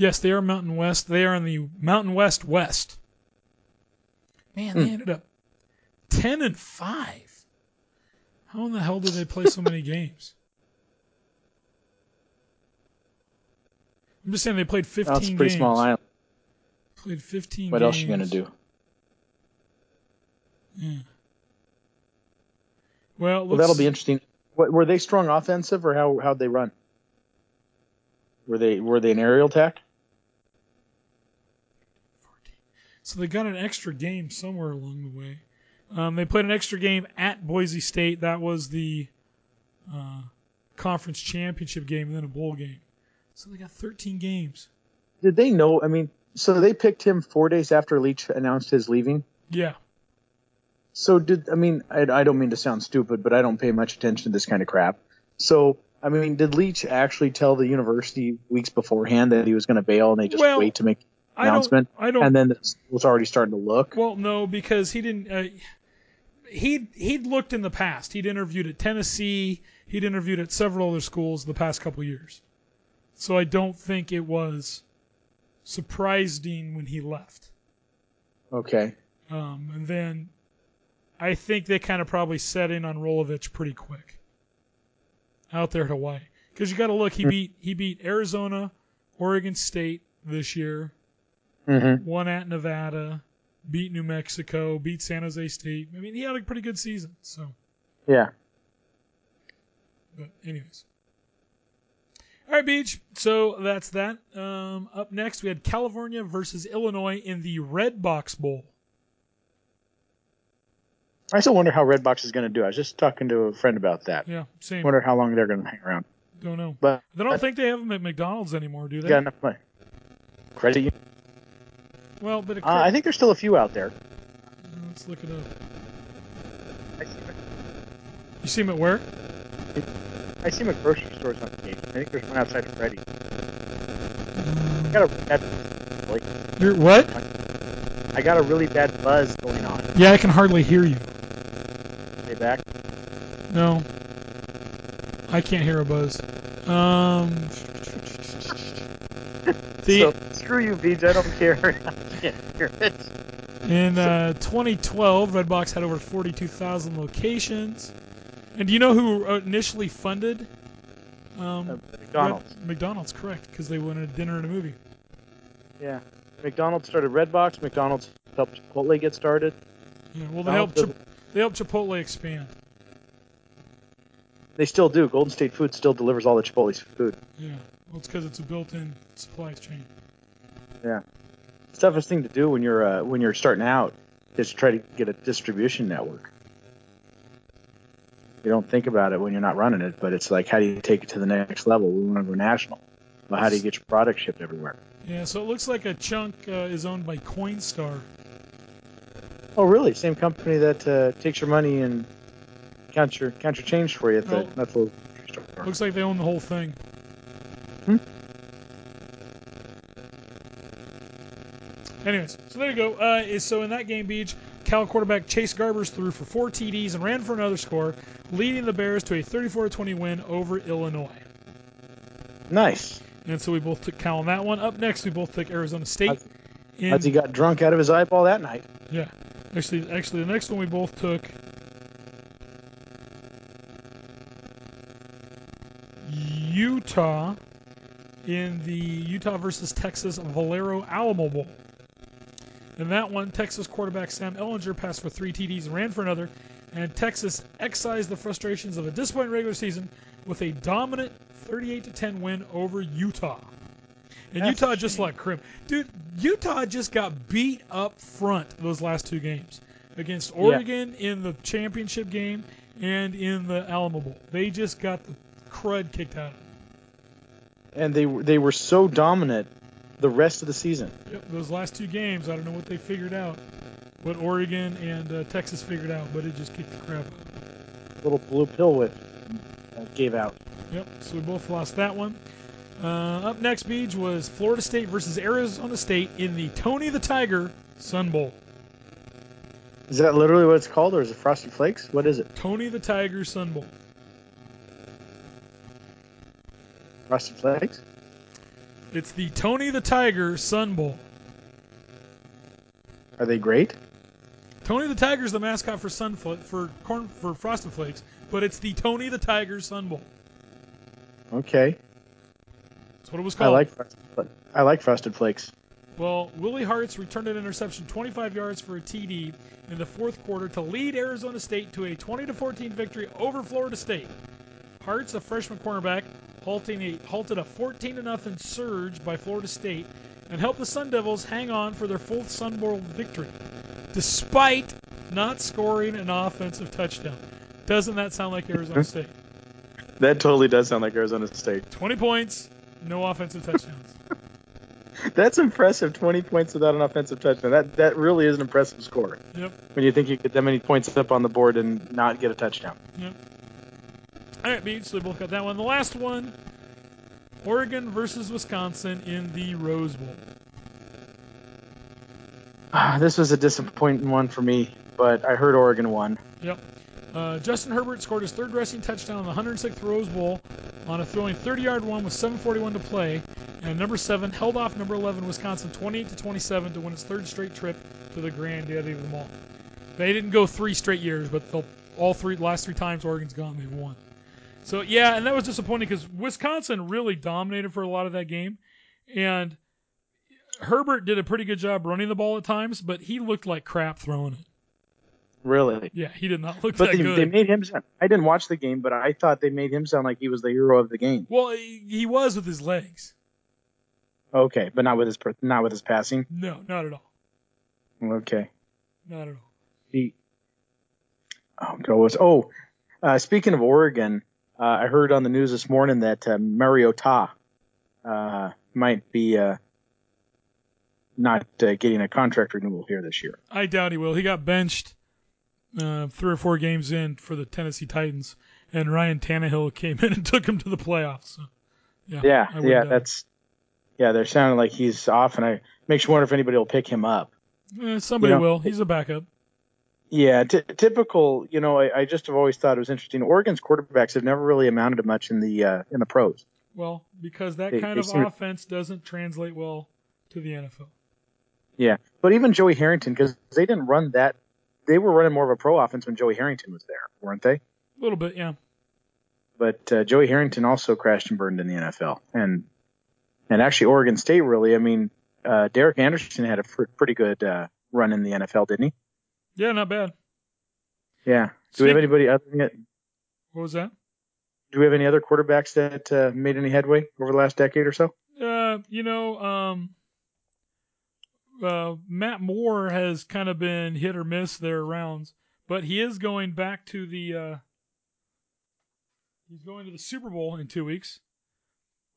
Yes, they are Mountain West. They are in the Mountain West West. Man, hmm. they ended up ten and five. How in the hell did they play so many games? I'm just saying they played 15 That's a pretty games. small island. Played 15 What games. else you gonna do? Yeah. Well, Well, that'll be interesting. What, were they strong offensive or how how'd they run? Were they were they an aerial attack? So they got an extra game somewhere along the way. Um, they played an extra game at Boise State. That was the uh, conference championship game and then a bowl game. So they got 13 games. Did they know? I mean, so they picked him four days after Leach announced his leaving. Yeah. So did I mean I, I don't mean to sound stupid, but I don't pay much attention to this kind of crap. So I mean, did Leach actually tell the university weeks beforehand that he was going to bail, and they just Well, wait to make the I don't. announcement? I don't. And then it was already starting to look. Well, no, because he didn't. Uh, he he'd looked in the past. He'd interviewed at Tennessee. He'd interviewed at several other schools the past couple years. So I don't think it was surprising when he left. Okay. Um, and then I think they kind of probably set in on Rolovich pretty quick out there at Hawaii. Because you got to look, he beat he beat Arizona, Oregon State this year, Mm-hmm. won at Nevada, beat New Mexico, beat San Jose State. I mean, he had a pretty good season. So, Yeah. but anyways. All right, Beej. So that's that. Um, up next, we had California versus Illinois in the Redbox Bowl. I still wonder how Redbox is going to do. I was just talking to a friend about that. Yeah, same. Wonder how long they're going to hang around. Don't know. But They don't think they have them at McDonald's anymore, do they got enough money. Credit you. Well, but Uh, I think there's still a few out there. let's look it up. I see them You see them at where? I see them at grocery stores on the occasion. I think there's one outside of Freddy's. I got a bad, like, You're, what? I got a really bad buzz going on. Yeah, I can hardly hear you. Stay back. No. I can't hear a buzz. Um. The, so screw you, Beej. I don't care. I can't hear it. in uh, 2012, Redbox had over 42,000 locations. And do you know who initially funded? Um, Uh, McDonald's. Red- McDonald's, correct, because they wanted a dinner and a movie. Yeah. McDonald's started Redbox. McDonald's helped Chipotle get started. Yeah, well, they helped Chip- they helped Chipotle expand. They still do. Golden State Food still delivers all the Chipotle's food. Yeah, well, it's because it's a built-in supply chain. Yeah. Toughest thing to do when you're uh, when you're starting out is to try to get a distribution network. You don't think about it when you're not running it, but it's like how do you take it to the next level? We want to go national. Well, how do you get your product shipped everywhere? Yeah, so it looks like a chunk uh, is owned by Coinstar. Oh, really? Same company that uh, takes your money and counts your counts your change for you at the Oh. at the store. Looks like they own the whole thing. Anyways, so there you go. Uh, is- so in that game, Beej, Cal quarterback Chase Garbers threw for four TDs and ran for another score, leading the Bears to a 34-20 win over Illinois. Nice. And so we both took Cal on that one. Up next, we both took Arizona State. In, As he got drunk out of his eyeball that night. yeah, actually, actually, the next one we both took Utah in the Utah versus Texas Valero Alamo Bowl. In that one, Texas quarterback Sam Ehlinger passed for three TDs and ran for another, and Texas excised the frustrations of a disappointing regular season with a dominant 38 to 10 win over Utah. And That's Utah just like crim. Dude, Utah just got beat up front those last two games against Oregon in the championship game and in the Alamo Bowl. They just got the crud kicked out of them. And they they were so dominant the rest of the season. Yep, those last two games, I don't know what they figured out, what Oregon and uh, Texas figured out, but it just kicked the crap out. Little blue pill whip uh, gave out. Yep, so we both lost that one. Uh, up next, Beej, was Florida State versus Arizona State in the Tony the Tiger Sun Bowl. Is that literally what it's called, or is it Frosty Flakes? What is it? Tony the Tiger Sun Bowl. Frosty Flakes? It's the Tony the Tiger Sun Bowl. Are they great? Tony the Tiger is the mascot for Sun for corn for Frosted Flakes, but it's the Tony the Tiger Sun Bowl. Okay. That's what it was I called. like Frosted Fla- I like Frosted Flakes. Well, Willie Harts returned an interception 25 yards for a TD in the fourth quarter to lead Arizona State to a 20 14 victory over Florida State. Harts, a freshman cornerback, halting a, halted a 14 0 surge by Florida State and helped the Sun Devils hang on for their fourth Sun Bowl victory, despite not scoring an offensive touchdown. Doesn't that sound like Arizona State? That totally does sound like Arizona State. 20 points, no offensive touchdowns. That's impressive. 20 points without an offensive touchdown. That that really is an impressive score. Yep. When you think you get that many points up on the board and not get a touchdown. Yep. All right, Beej. So we both got that one. The last one Oregon versus Wisconsin in the Rose Bowl. Ah, this was a disappointing one for me, but I heard Oregon won. Yep. Uh, Justin Herbert scored his third rushing touchdown in the 106th Rose Bowl on a throwing 30-yard one with 7:41 to play, and number seven held off number 11 Wisconsin 28 to 27 to win its third straight trip to the Granddaddy of them all. They didn't go three straight years, but all three last three times Oregon's gone, they've won. So yeah, and that was disappointing because Wisconsin really dominated for a lot of that game, and Herbert did a pretty good job running the ball at times, but he looked like crap throwing it. Really. Yeah, he did not look But that they, good. they made him sound. I didn't watch the game, but I thought they made him sound like he was the hero of the game. Well, he he was with his legs. Okay, but not with his not with his passing. No, not at all. Okay. Not at all. He. Oh, go was. Oh, uh, speaking of Oregon, uh, I heard on the news this morning that uh, Mariota uh, might be uh, not uh, getting a contract renewal here this year. I doubt he will. He got benched uh, three or four games in for the Tennessee Titans, and Ryan Tannehill came in and took him to the playoffs. So, yeah, Yeah, would, yeah, that's yeah. They're sounding like he's off, and I makes you wonder if anybody will pick him up. eh, somebody you know, will. He's a backup. Yeah, t- typical. You know, I, I just have always thought it was interesting. Oregon's quarterbacks have never really amounted to much in the uh, in the pros. Well, because that They- kind they of seem- offense doesn't translate well to the NFL. Yeah, but even Joey Harrington, because they didn't run that. They were running more of a pro offense when Joey Harrington was there, weren't they? A little bit, yeah. But uh, Joey Harrington also crashed and burned in the NFL, and and actually Oregon State really. I mean, uh, Derek Anderson had a pr- pretty good uh, run in the NFL, didn't he? Yeah, not bad. Yeah. Do we have anybody other than, it? What was that? Do we have any other quarterbacks that uh, made any headway over the last decade or so? Uh, you know, um, uh, Matt Moore has kind of been hit or miss their rounds, but he is going back to the. Uh, he's going to the Super Bowl in two weeks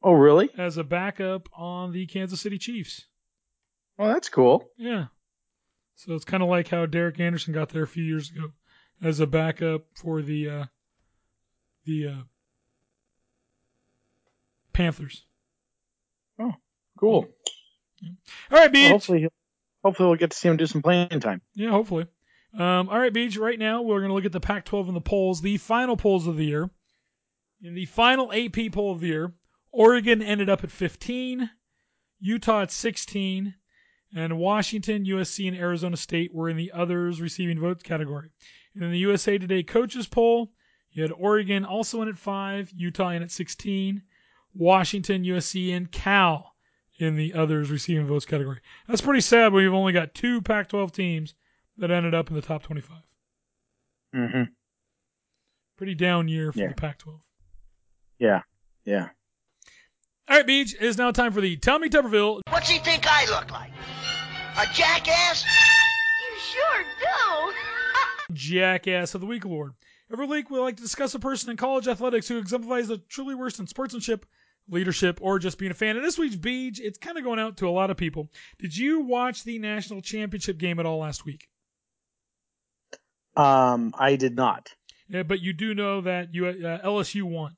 Oh, really? as a backup on the Kansas City Chiefs. Oh, that's cool. Yeah. So it's kind of like how Derek Anderson got there a few years ago as a backup for the uh, the uh, Panthers. Oh, cool. All right, Beej. Well, hopefully, he'll, hopefully we'll get to see him do some playing time. Yeah, hopefully. Um, all right, Beej. Right now, we're going to look at the Pac-12 and the polls, the final polls of the year. In the final AP poll of the year, Oregon ended up at 15, Utah at 16, and Washington, USC, and Arizona State were in the others receiving votes category. And in the USA Today coaches poll, you had Oregon also in at 5, Utah in at 16, Washington, USC, and Cal in the others receiving votes category. That's pretty sad. We've only got two Pac-12 teams that ended up in the top 25. Mm-hmm. Pretty down year for Yeah. the Pac-12. Yeah. Yeah. All right, Beej. It is now time for the Tell Me Tuberville What's he think I look like? A jackass? You sure do. Jackass of the Week award. Every week, we like to discuss a person in college athletics who exemplifies the truly worst in sportsmanship, leadership, or just being a fan. And this week's Beej, it's kind of going out to a lot of people. Did you watch the national championship game at all last week? Um, I did not. Yeah, but you do know that you, uh, LSU won.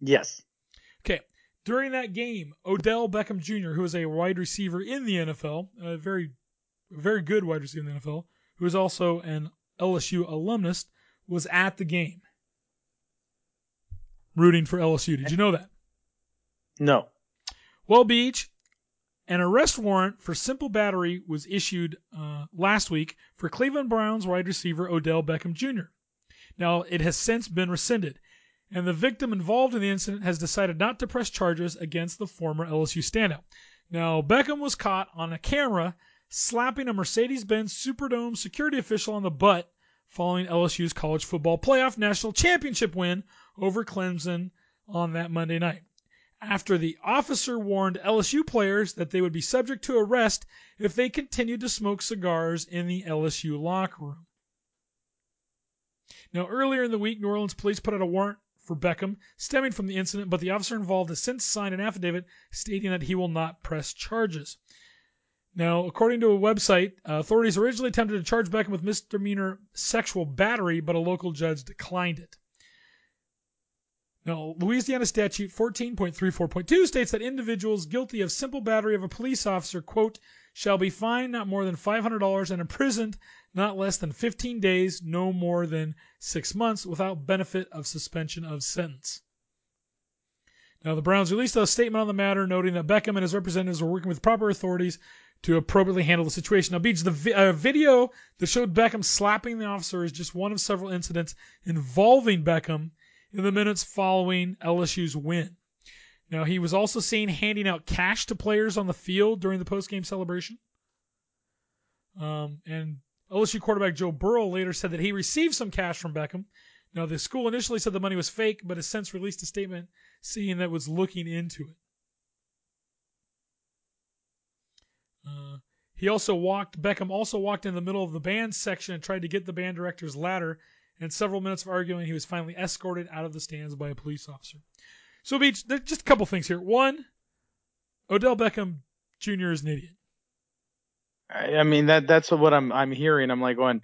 Yes. Okay. During that game, Odell Beckham Jr., who is a wide receiver in the NFL, a very, very good wide receiver in the NFL, who is also an LSU alumnus, was at the game rooting for LSU. Did you know that? No. Well, Beej, an arrest warrant for simple battery was issued uh, last week for Cleveland Browns wide receiver Odell Beckham Jr. Now, it has since been rescinded, and the victim involved in the incident has decided not to press charges against the former LSU standout. Now, Beckham was caught on a camera slapping a Mercedes Benz Superdome security official on the butt following LSU's college football playoff national championship win over Clemson on that Monday night after the officer warned LSU players that they would be subject to arrest if they continued to smoke cigars in the LSU locker room. Now, earlier in the week, New Orleans police put out a warrant for Beckham stemming from the incident, but the officer involved has since signed an affidavit stating that he will not press charges. Now, according to a website, authorities originally attempted to charge Beckham with misdemeanor sexual battery, but a local judge declined it. Now, Louisiana statute 14.34.2 states that individuals guilty of simple battery of a police officer, quote, shall be fined not more than $500 and imprisoned not less than 15 days, no more than six months, without benefit of suspension of sentence. Now, the Browns released a statement on the matter, noting that Beckham and his representatives were working with proper authorities to appropriately handle the situation. Now, Beej, the vi- uh, video that showed Beckham slapping the officer is just one of several incidents involving Beckham in the minutes following LSU's win. Now, he was also seen handing out cash to players on the field during the postgame celebration. Um, and LSU quarterback Joe Burrow later said that he received some cash from Beckham. Now, the school initially said the money was fake, but has since released a statement saying that it was looking into it. Uh, he also walked, Beckham also walked in the middle of the band section and tried to get the band director's ladder. And several minutes of arguing, he was finally escorted out of the stands by a police officer. So, Beej, there's just a couple things here. One, Odell Beckham Jr. is an idiot. I, I mean that that's what I'm I'm hearing. I'm like going,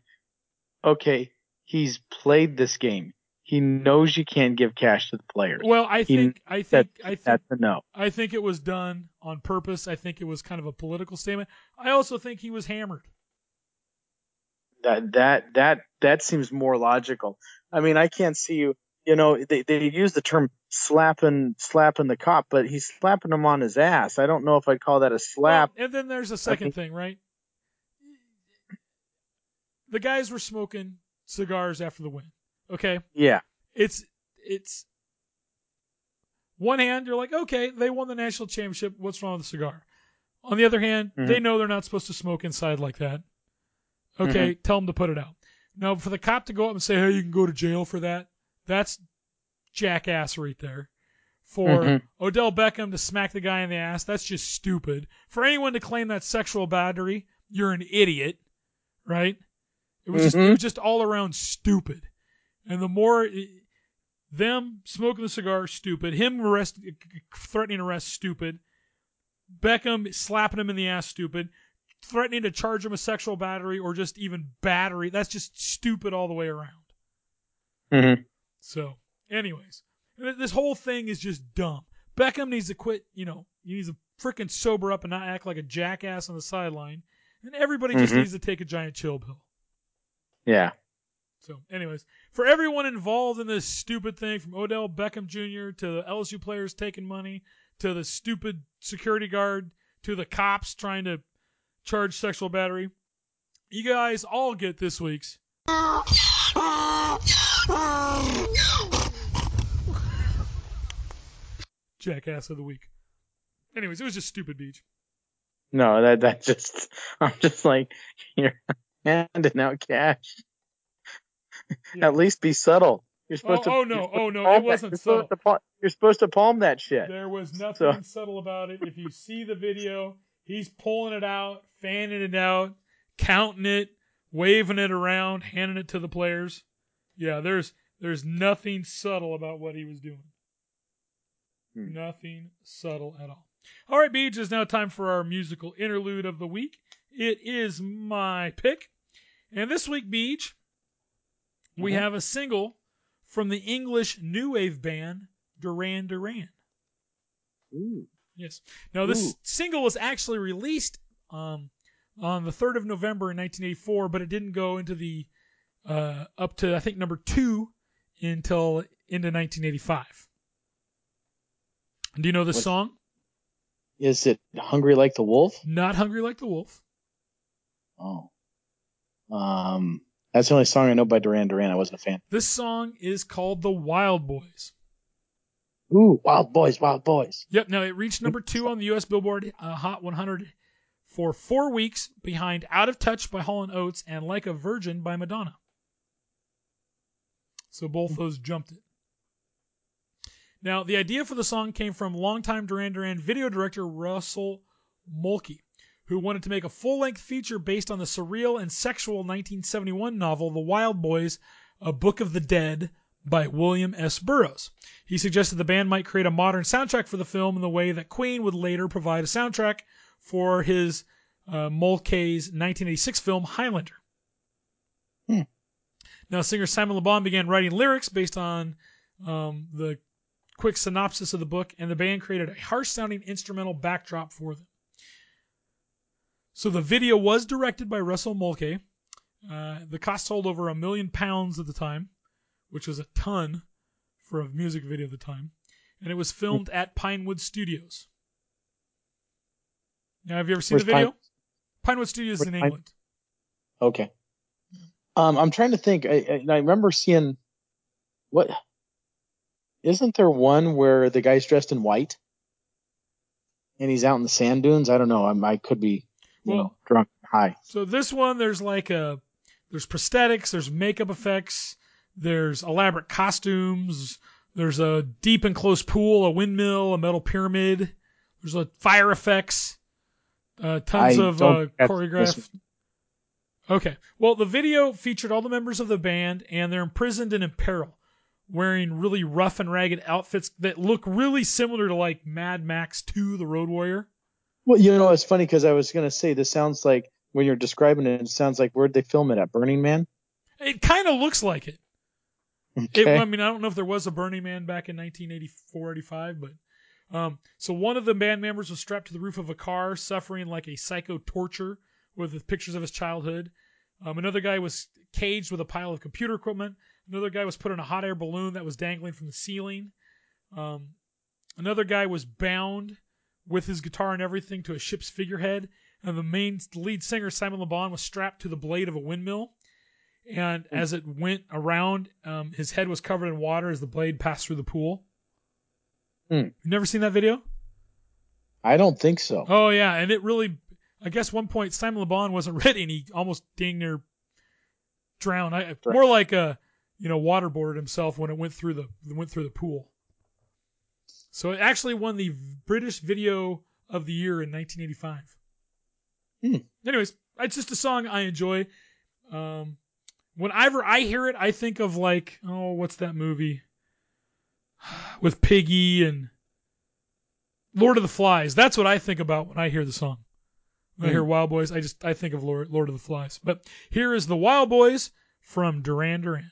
okay, he's played this game. he knows you can't give cash to the players. Well, I He- think I think I think that's a no. I think it was done on purpose. I think it was kind of a political statement. I also think he was hammered. That that that that seems more logical. I mean, I can't see you. You know, they they use the term slapping slapping the cop, but he's slapping him on his ass. I don't know if I'd call that a slap. Well, and then there's a second think- thing, right? The guys were smoking cigars after the win. Okay, Yeah. it's it's one hand you're like, okay, they won the national championship. What's wrong with the cigar? On the other hand, Mhm. they know they're not supposed to smoke inside like that. Okay, tell them to put it out. Now, for the cop to go up and say, hey, you can go to jail for that, that's jackass right there. For Mhm. Odell Beckham to smack the guy in the ass, that's just stupid. For anyone to claim that sexual battery, you're an idiot, right? It was just it Mhm. was just all around stupid. And the more them smoking the cigar, stupid. Him arrest threatening arrest, stupid. Beckham slapping him in the ass, stupid. Threatening to charge him a sexual battery or just even battery, that's just stupid all the way around. hmm So, anyways, this whole thing is just dumb. Beckham needs to quit. You know, he needs to freaking sober up and not act like a jackass on the sideline. And everybody just Mhm. needs to take a giant chill pill. Yeah. So, anyways, for everyone involved in this stupid thing, from Odell Beckham Jr. to the LSU players taking money, to the stupid security guard, to the cops trying to charge sexual battery, you guys all get this week's. Jackass of the week. Anyways, it was just stupid, Beej. No, that that just I'm just like you're handing out cash. Yeah. At least be subtle. You're Oh, supposed to. oh no, oh no, it wasn't you're subtle. palm- You're supposed to palm that shit. There was nothing So- subtle about it. If you see the video, he's pulling it out, fanning it out, counting it, waving it around, handing it to the players. Yeah, there's there's nothing subtle about what he was doing. Hmm. Nothing subtle at all. All right, Beej, it's now time for our musical interlude of the week. It is my pick. And this week, Beej, we Mhm. have a single from the English new wave band Duran Duran. Ooh. Yes. Now this Ooh. single was actually released um, on the 3rd of November in 1984, but it didn't go into the uh, up to I think number two until into 1985. Do you know this What- song? Is it hungry like the wolf? Not hungry like the wolf. Oh. Um. That's the only song I know by Duran Duran. I wasn't a fan. This song is called The Wild Boys. Ooh, Wild Boys, Wild Boys. Yep. Now it reached number two on the U.S. Billboard uh, Hot 100 for four weeks, behind "Out of Touch" by Hall and Oates and "Like a Virgin" by Madonna. So both those jumped it. Now the idea for the song came from longtime Duran Duran video director Russell Mulcahy, who wanted to make a full-length feature based on the surreal and sexual 1971 novel The Wild Boys: A Book of the Dead by William S. Burroughs. He suggested the band might create a modern soundtrack for the film in the way that Queen would later provide a soundtrack for his uh, Mulcahy's 1986 film Highlander. Hmm. Now, singer Simon Le Bon began writing lyrics based on um, the quick synopsis of the book, and the band created a harsh-sounding instrumental backdrop for them. So the video was directed by Russell Mulcahy. Uh, the cost told over a million pounds at the time, which was a ton for a music video at the time, and it was filmed at Pinewood Studios. Now, have you ever seen Where's the video? Pine- Pinewood Studios in Where's Pine- England. Okay. Um, I'm trying to think. I, I, I remember seeing what. Isn't there one where the guy's dressed in white and he's out in the sand dunes? I don't know. I'm, I could be, you Well- know, drunk, high. So this one, there's like a, there's prosthetics, there's makeup effects, there's elaborate costumes, there's a deep and close pool, a windmill, a metal pyramid, there's a fire effects, uh, tons I of don't uh, choreographed. Okay, well the video featured all the members of the band and they're imprisoned and in peril, wearing really rough and ragged outfits that look really similar to like Mad Max 2: The Road Warrior. Well, you know, it's funny because I was gonna say this sounds like when you're describing it, it sounds like where'd they film it at? Burning Man. It kind of looks like it. It, Okay. I mean, I don't know if there was a Burning Man back in 1984, 85, but um, so one of the band members was strapped to the roof of a car, suffering like a psycho torture with pictures of his childhood. Um, another guy was caged with a pile of computer equipment. Another guy was put in a hot air balloon that was dangling from the ceiling. Um, another guy was bound with his guitar and everything to a ship's figurehead. And the main lead singer, Simon Le Bon, was strapped to the blade of a windmill. And as it went around, um, his head was covered in water as the blade passed through the pool. Hmm. You never seen that video? I don't think so. Oh yeah, and it really, I guess one point Simon Le Bon wasn't ready and he almost dang near drowned. I, more like a, you know, waterboarded himself when it went through the went through the pool. So it actually won the British Video of the Year in 1985. Hmm. Anyways, it's just a song I enjoy. Um, whenever I hear it, I think of like, oh, what's that movie with Piggy and Lord of the Flies. That's what I think about when I hear the song. When I hear Wild Boys, I just I think of Lord, Lord of the Flies. But here is the Wild Boys from Duran Duran.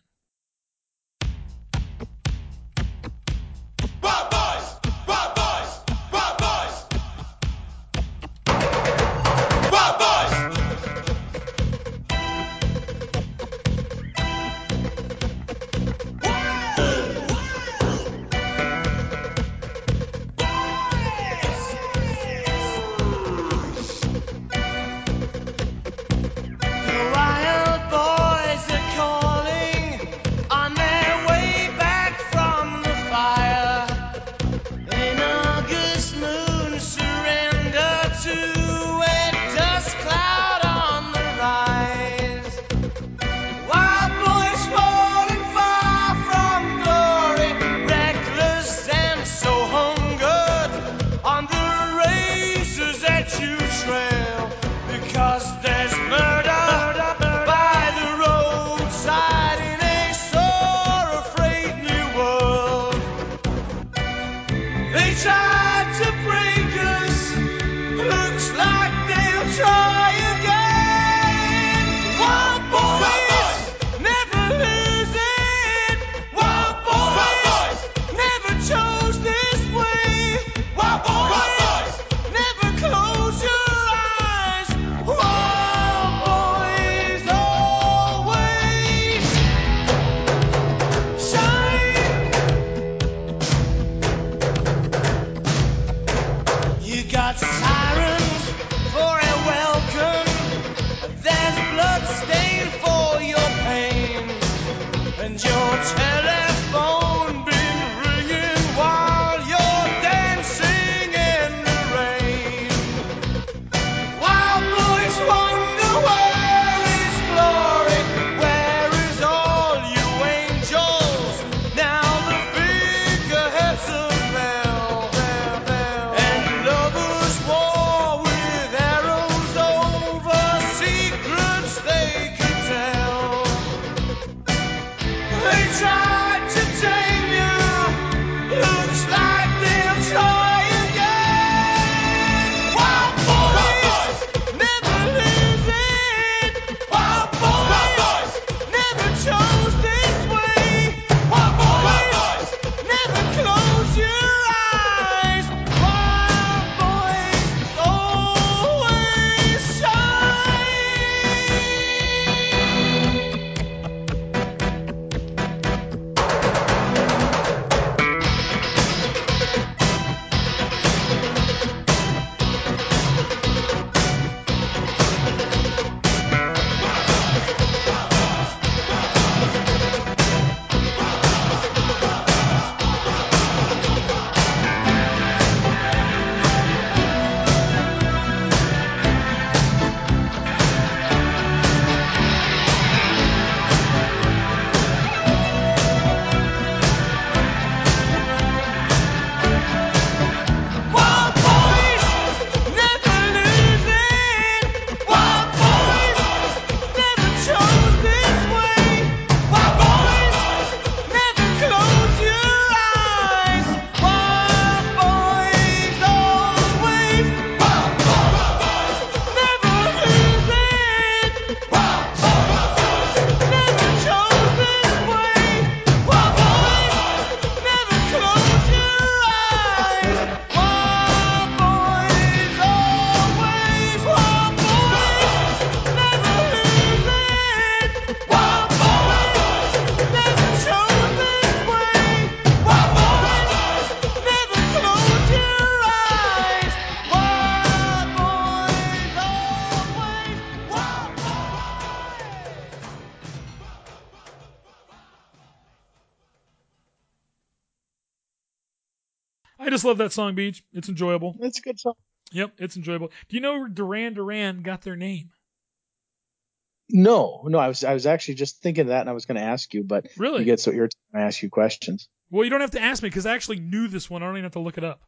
Just love that song, Beej. It's enjoyable. It's a good song. Yep, it's enjoyable. Do you know where Duran Duran got their name? No, no, I was I was actually just thinking of that, and I was going to ask you, but Really? you get so irritated when I ask you questions. Well, you don't have to ask me because I actually knew this one. I don't even have to look it up.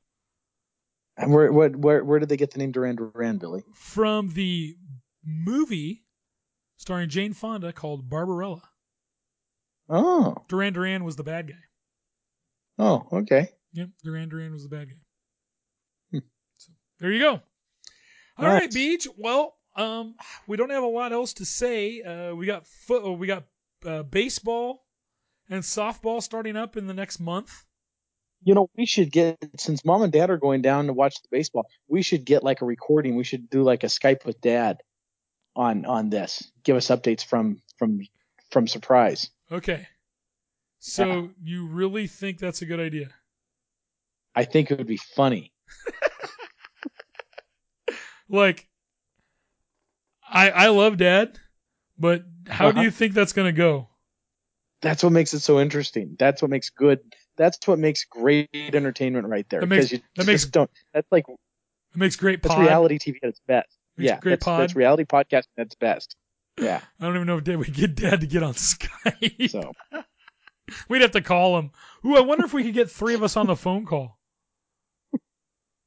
And where where where, where did they get the name Duran Duran, Billy? From the movie starring Jane Fonda called Barbarella. Oh, Duran Duran was the bad guy. oh, okay. Yep, Duran Duran was the bad guy. Hmm. So, there you go. All right, Nice. Beej. Well, um, we don't have a lot else to say. Uh, we got foot. oh, We got uh, baseball and softball starting up in the next month. You know, we should get since mom and dad are going down to watch the baseball. We should get like a recording. We should do like a Skype with dad on on this. Give us updates from from from surprise. Okay. So Yeah. you really think that's a good idea? I think it would be funny. Like, I I love Dad, but how do Uh-huh. you think that's gonna go? That's what makes it so interesting. That's what makes good. That's what makes great entertainment right there. That makes- Because you that makes- don't. That's like It makes great that's pod. reality TV at its best. Yeah, great that's, pod. that's reality podcasting at its best. Yeah. I don't even know if Dad, we get Dad to get on Skype. So We'd have to call him. Ooh, I wonder if we could get three of us on the phone call.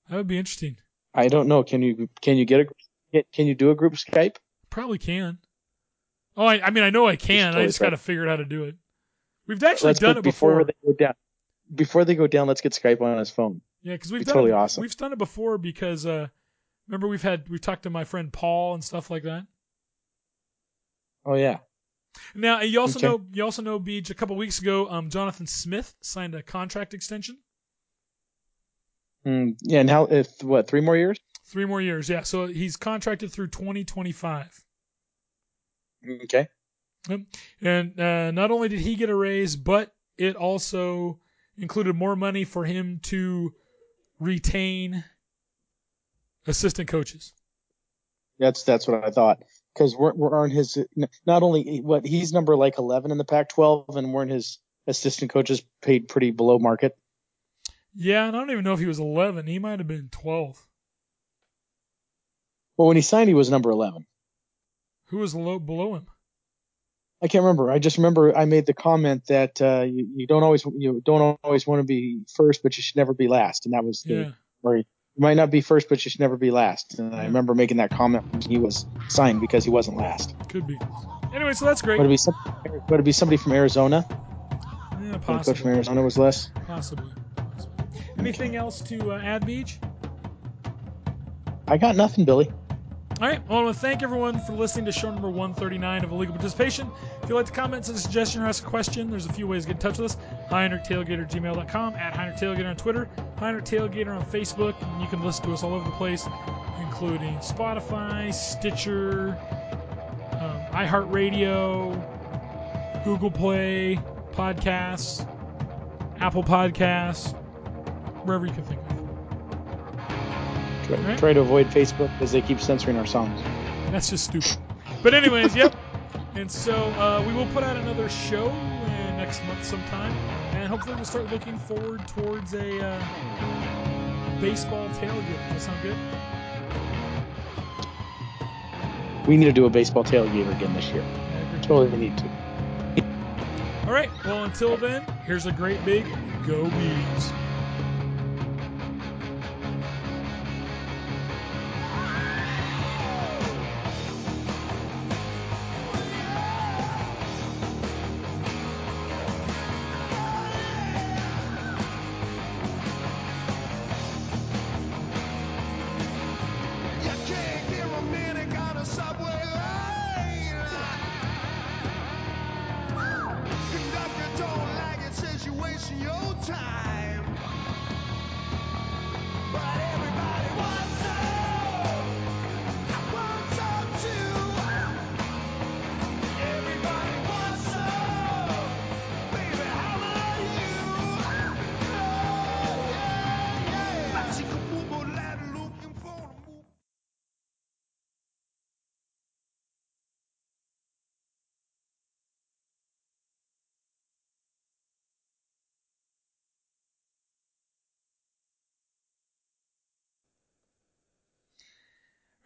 That would be interesting. I don't know. Can you can you get a can- can you do a group Skype? Probably can. Oh, I, I mean, I know I can. I just got to figure out how to do it. We've actually Let's done it before. they go down. Before they go down, let's get Skype on his phone. Yeah, because we've done totally it, awesome. We've done it before because uh, remember we've had we've talked to my friend Paul and stuff like that. Oh yeah. Now you also Okay. know you also know Beej. A couple weeks ago, um, Jonathan Smith signed a contract extension, Mm, yeah. And how if what three more years? three more years. Yeah, so he's contracted through 2025. Okay. And uh, not only did he get a raise, but it also included more money for him to retain assistant coaches. That's that's what I thought. Because we're we're aren't his not only what he's number like eleven in the Pac-12, and weren't his assistant coaches paid pretty below market. Yeah, and I don't even know if he was 11. He might have been 12. Well, when he signed, he was number eleven. Who was low, below him? I can't remember. I just remember I made the comment that uh, you, you don't always you don't always want to be first, but you should never be last, and that was the Yeah. where you might not be first, but you should never be last. And I remember making that comment when he was signed because he wasn't last. Could be. Anyway, so that's great. Would it be some, would it be somebody from Arizona? Yeah, the coach from Arizona was less. Possibly. Anything else to uh, add, Beej? I got nothing, Billy. All right. Well, I want to thank everyone for listening to show number 139 of Illegal Participation. If you'd like to comment, send a suggestion, or ask a question, there's a few ways to get in touch with us. HeinrichTailgater@gmail.com, at HeinrichTailgater on Twitter, HeinrichTailgater on Facebook, and you can listen to us all over the place, including Spotify, Stitcher, um, iHeartRadio, Google Play, Podcasts, Apple Podcasts, wherever you can think of. Try, Right. try to avoid Facebook because they keep censoring our songs. That's just stupid. But anyways, yep. And so uh, we will put out another show uh, next month sometime, and hopefully we'll start looking forward towards a uh, baseball tailgate. Does that sound good? We need to do a baseball tailgate again this year. Totally need to. All right. Well, until then, here's a great big go Beavs.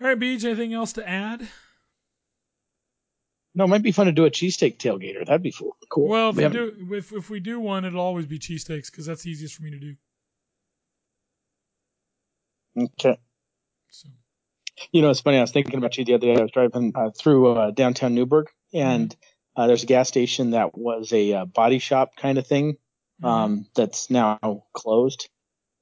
All right, Beej. Anything else to add? No, it might be fun to do a cheesesteak tailgater. That'd be cool. cool. Well, if We we, do, if if we do one, it'll always be cheesesteaks because that's the easiest for me to do. Okay. So You know, it's funny. I was thinking about you the other day. I was driving uh, through uh, downtown Newburgh, and uh, there's a gas station that was a uh, body shop kind of thing um, that's now closed.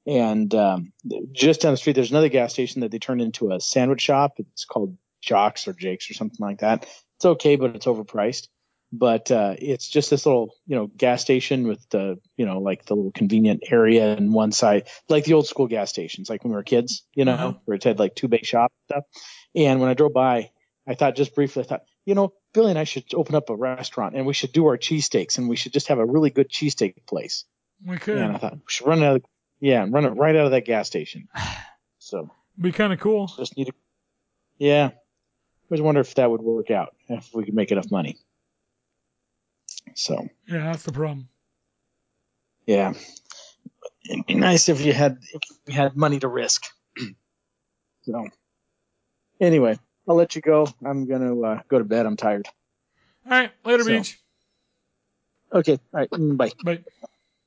And um, just down the street, there's another gas station that they turned into a sandwich shop. It's called Jocks or Jake's or something like that. It's okay, but it's overpriced. But uh, it's just this little, you know, gas station with the, you know, like the little convenient area on one side, like the old school gas stations, like when we were kids, you know, Uh-huh. where it had like two bay shop stuff. And when I drove by, I thought just briefly, I thought, you know, Billy and I should open up a restaurant and we should do our cheesesteaks and we should just have a really good cheesesteak place. we could. And I thought we should run out of, yeah, and run it right out of that gas station. So Be kind of cool. just need to, yeah. I was wonder if that would work out if we could make enough money. So Yeah, that's the problem. yeah, it'd be nice if you had if we had money to risk. so anyway, I'll let you go. I'm gonna uh, go to bed. I'm tired. All right, later, So- Beej. Okay, all right, mm, bye. Bye.